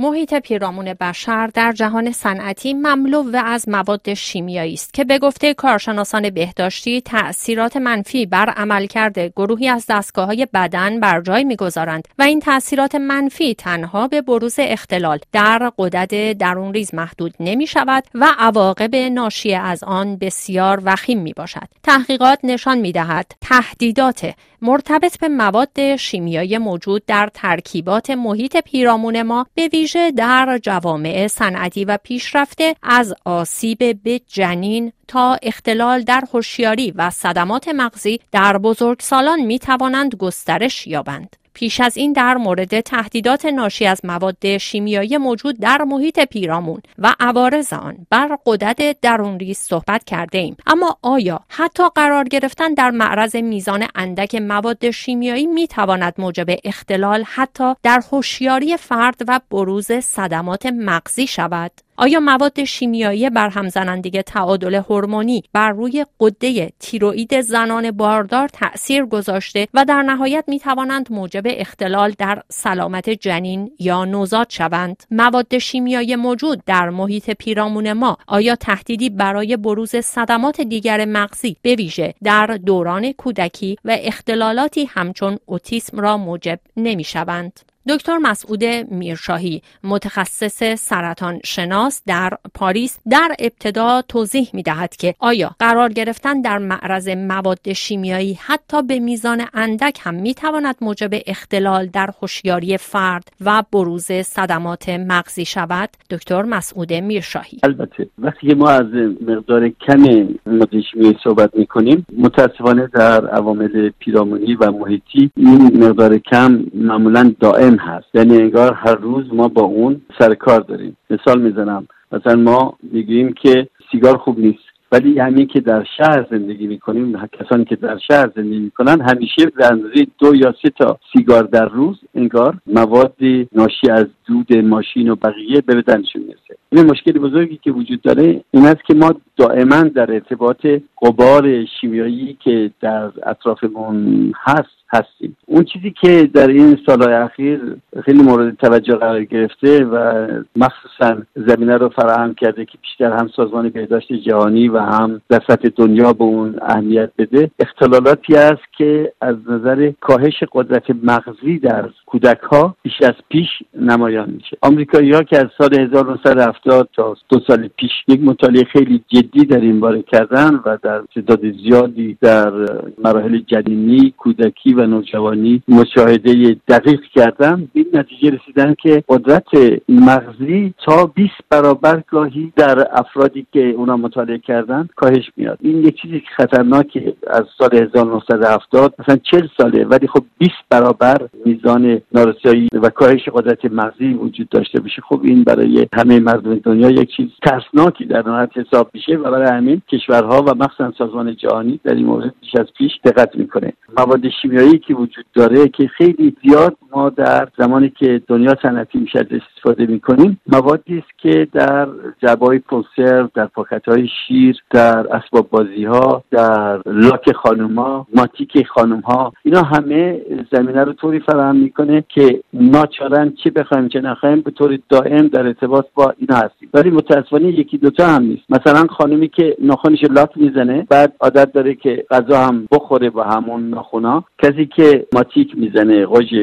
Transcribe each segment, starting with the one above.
محیط پیرامون بشر در جهان صنعتی مملو از مواد شیمیایی است که به گفته کارشناسان بهداشتی تأثیرات منفی بر عملکرد گروهی از دستگاه های بدن بر جای می‌گذارند و این تأثیرات منفی تنها به بروز اختلال در قدرت درون ریز محدود نمی شود و عواقب ناشی از آن بسیار وخیم می باشد. تحقیقات نشان می دهد تهدیدات مرتبط به مواد شیمیایی موجود در ترکیبات محیط پیرامون ما به ویژه در جوامع صنعتی و پیشرفته از آسیب به جنین تا اختلال در هوشیاری و صدمات مغزی در بزرگسالان می توانند گسترش یابند. پیش از این در مورد تهدیدات ناشی از مواد شیمیایی موجود در محیط پیرامون و عوارض آن بر قدرت درونریز صحبت کرده ایم. اما آیا حتی قرار گرفتن در معرض میزان اندک مواد شیمیایی می تواند موجب اختلال حتی در هوشیاری فرد و بروز صدمات مغزی شود؟ آیا مواد شیمیایی برهم زننده تعادل هورمونی بر روی قده تیروئید زنان باردار تأثیر گذاشته و در نهایت می توانند موجب اختلال در سلامت جنین یا نوزاد شوند؟ مواد شیمیایی موجود در محیط پیرامون ما آیا تهدیدی برای بروز صدمات دیگر مغزی به ویژه در دوران کودکی و اختلالاتی همچون اوتیسم را موجب نمی شوند دکتر مسعود میرشاهی متخصص سرطان شناس در پاریس در ابتدا توضیح می دهد که آیا قرار گرفتن در معرض مواد شیمیایی حتی به میزان اندک هم می تواند موجب اختلال در هوشیاری فرد و بروز صدمات مغزی شود؟ دکتر مسعود میرشاهی. البته وقتی ما از مقدار کم ماده شیمیایی صحبت می کنیم متاسفانه در عوامل پیرامونی و محیطی این مقدار کم معمولا دائم هست. یعنی انگار هر روز ما با اون سر کار داریم. مثال می‌زنم. مثلا ما می‌گوییم که سیگار خوب نیست. ولی همین که در شهر زندگی می‌کنیم کسانی که در شهر زندگی می‌کنن همیشه به اندازه دو یا سه تا سیگار در روز انگار مواد ناشی از دود ماشین و بقیه به بدنشون می‌رسه. این مشکل بزرگی که وجود داره این است که ما دائما در ارتباط قبار شیمیایی که در اطرافمون هست هستیم. اون چیزی که در این سالهای اخیر خیلی مورد توجه قرار گرفته و مخصوصا زمینه رو فراهم کرده که بیشتر هم سازمان بهداشت جهانی و هم در سطح دنیا به اون اهمیت بده اختلالاتی است که از نظر کاهش قدرت مغزی در کودک ها بیش از پیش نمایان میشه. آمریکایی ها که از سال 1970 تا دو سال پیش یک مطالعه خیلی جدی در این باره کردن و در تعداد زیادی در مراحل جنینی کودکی و نوجوانی مشاهده دقیق کردن این نتیجه رسیدن که قدرت مغزی تا 20 برابر گاهی در افرادی که اونا مطالعه کردن کاهش میاد این یک چیزی که خطرناکه از سال 1970 مثلا 40 ساله ولی خب 20 برابر میزان نارسایی و کاهش قدرت مغزی وجود داشته باشه. خب این برای همه مردم دنیا یک چیز ترسناکی در نهایت حساب میشه و برای همین کشورها و مخصوصا سازمان جهانی در این مورد بیش از پیش دقت می‌کنه. مواد شیمیایی که وجود داره که خیلی زیاد ما در زمانی که دنیا صنعتی میشه استفاده می‌کنیم موادی است که در جبای کنسرو در پاکت های شیر در اسباب بازی ها در لاک خانم ها ماتیک خانم ها اینا همه زمینه رو طوری فراهم می‌کنه که ناچارن چه بخوایم چه نخوایم به طور دائم در ارتباط با اینا هستیم. ولی متاسفانه یکی دوتا هم نیست. مثلا خانمی که ناخونش لاک می‌زنه بعد عادت داره که غذا هم بخوره با همون ناخونا. کسی که ماتیک می‌زنه قاج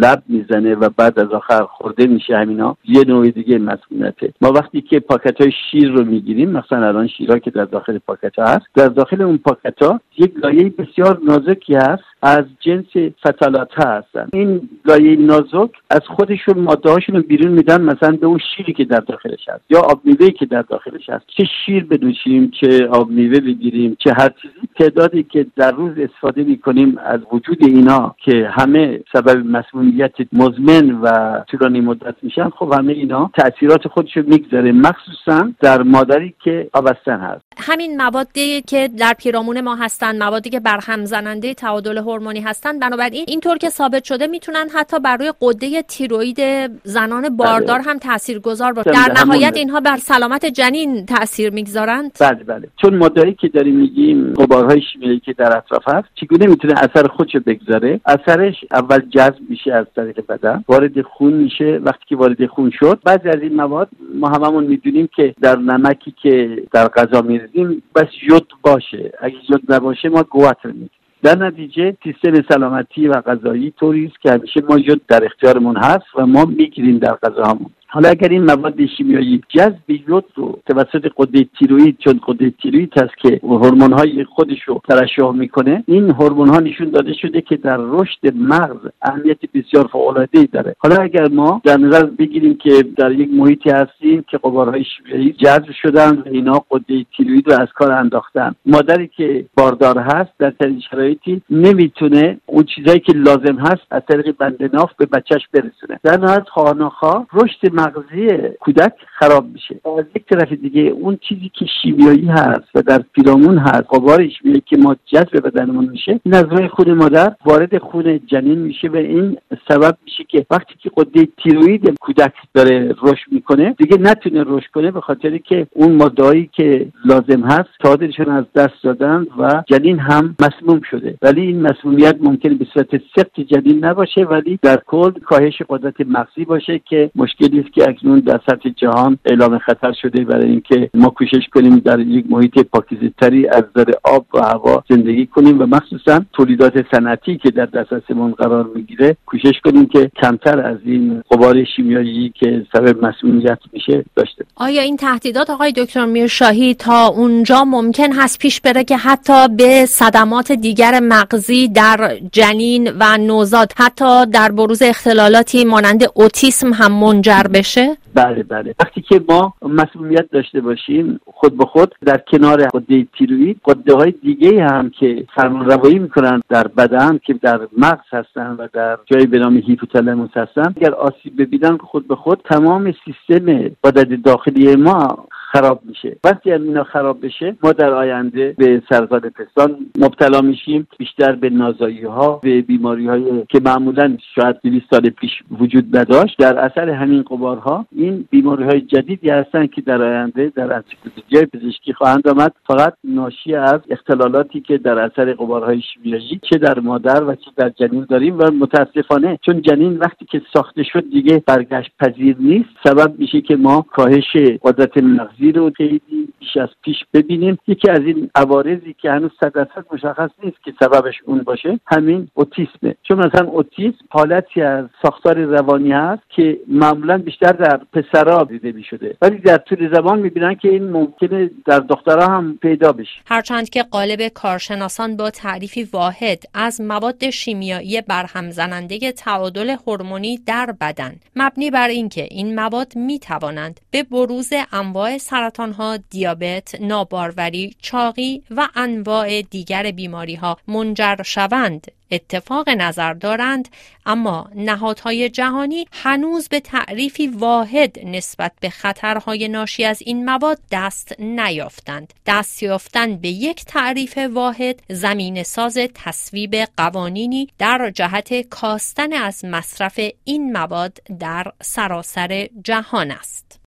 لب می‌زنه و بعد از آخر خورده میشه همینا. یه نوع دیگه مسئولیته. ما وقتی که پاکت های شیر رو می‌گیریم مثلا الان شیرها که در داخل پاکت ها هست در داخل اون پاکت ها یک لایه بسیار نازکی هست از جنس فتالات هستن. این لایه نازک از خودشون ماده هاشون رو بیرون میدن مثلا به اون شیری که در داخلش هست یا آب میوه که در داخلش هست. چه شیر بنوشیم چه آب میوه بگیریم چه هر چیزی. تعدادی که در روز استفاده می‌کنیم از وجود اینا که همه سبب مسمومیت مزمن و طولانی مدت میشن خب همه اینا تاثیرات خودشو می‌گذاره. مخصوصا در مادری که آبستن هست. همین موادی که در پیرامون ما هستن موادی که برهم زننده تعادل هورمونی هستن بنابراین اینطور که ثابت شده می‌تونن حتی بر روی قده تیروئید زنان باردار بله. هم تاثیرگذار باشن. در نهایت اینها بر سلامت جنین تاثیر می‌گذارند. بله بله. چون مادری که داریم میگیم غبارهای شیمیایی که در اطراف هست چگونه می‌تونه اثر خودش خودشو بگذاره؟ اثرش اول جذب میشه از طریق بدن. وارد خون میشه وقتی که وارد خون شد. بعضی از این مواد ما هممون می‌دونیم که در نمکی که در غذا میریزیم بس یود باشه. اگه یود نباشه ما گواتر میگیم در نتیجه سیستم سلامتی و غذایی طوری است که همیشه ما یود در اختیارمون هست و ما می‌گیریم در غذاهامون. حالا اگر این مواد شیمیایی جذب یود رو توسط قده تیروید چون قده تیروید هست که هورمون های خودش رو ترشح می‌کنه این هورمون ها نشون داده شده که در رشد مغز اهمیت بسیار فوق ای داره. حالا اگر ما در نظر بگیریم که در یک محیطی هستیم که قبارهای شیمیایی جذب شدن و اینا قده تیروید رو از کار انداختن مادری که باردار هست در چنین شرایطی نمی‌تونه اون چیزایی که لازم هست از طریق بند ناف به بچهش برسونه. در نهایت خواهناخواه رشد مغزی کودک خراب میشه. از یک طرف دیگه اون چیزی که شیمیایی هست و در پیرامون هست غبار شیمیایی که ما جذب بدنمون میشه این از روی خون مادر وارد خون جنین میشه و این سبب میشه که وقتی که قده تیروید کودک داره رشد می‌کنه دیگه نتونه رشد کنه به خاطری که اون مادهایی که لازم هست تادرشون از دست دادن و جنین هم مسموم شده. ولی این مسمومیت ممکنه به صورت سخت جنین نباشه ولی در کل کاهش قدرت مغزی باشه که مشکلی که اکنون در سطح جهان اعلام خطر شده برای اینکه ما کوشش کنیم در یک محیط پاکیزه تری از نظر آب و هوا زندگی کنیم و مخصوصا تولیدات صنعتی که در دسترسمون قرار می‌گیره کوشش کنیم که کمتر از این قبار شیمیایی که سبب مسئولیت میشه داشته آیا این تهدیدات آقای دکتر میرشاهی تا اونجا ممکن هست پیش بره که حتی به صدمات دیگر مغزی در جنین و نوزاد حتی در بروز اختلالاتی مانند اوتیسم هم منجر بشه؟ بله بله. وقتی که ما مسئولیت داشته باشیم خود به خود در کنار قده تیروید قده های دیگه هم که فرمان روایی می‌کنن در بدن که در مغز هستن و در جای به نام هیپوتالاموس هستن اگر آسیب ببینن خود به خود تمام سیستم بدن داخلی ما خراب میشه. وقتی اینا خراب بشه ما در آینده به سرطان پستان مبتلا میشیم. بیشتر به نازایی ها به بیماری های که معمولا شاید 200 سال پیش وجود نداشت. در اثر همین قبارها این بیماری های جدیدی هستند که در آینده در انسیکلوپدی پزشکی خواهند آمد. فقط ناشی از اختلالاتی که در اثر قبارهای شیمیایی چه در مادر و چه در جنین داریم و متاسفانه چون جنین وقتی که ساخته شد دیگه برگشت پذیر نیست. سبب میشه که ما کاهش قدرت مغزی زیر رو خیلی بیش از پیش ببینیم. یکی از این عوارضی که هنوز صد درصد مشخص نیست که سببش اون باشه همین اوتیسمه. چون مثلا اوتیسم حالتی از ساختار روانی هست که معمولا بیشتر در پسرها دیده می شده ولی در طول زمان می‌بینن که این ممکنه در دخترها هم پیدا بشه. هرچند که قالب کارشناسان با تعریفی واحد از مواد شیمیایی برهم زننده تعادل هورمونی در بدن مبنی بر اینکه این مواد می توانند به بروز انواع سرطان ها، دیابت، ناباروری، چاقی و انواع دیگر بیماری ها منجر شوند. اتفاق نظر دارند اما نهادهای جهانی هنوز به تعریفی واحد نسبت به خطرهای ناشی از این مواد دست نیافتند. دست یافتن به یک تعریف واحد زمین ساز تصویب قوانینی در جهت کاستن از مصرف این مواد در سراسر جهان است.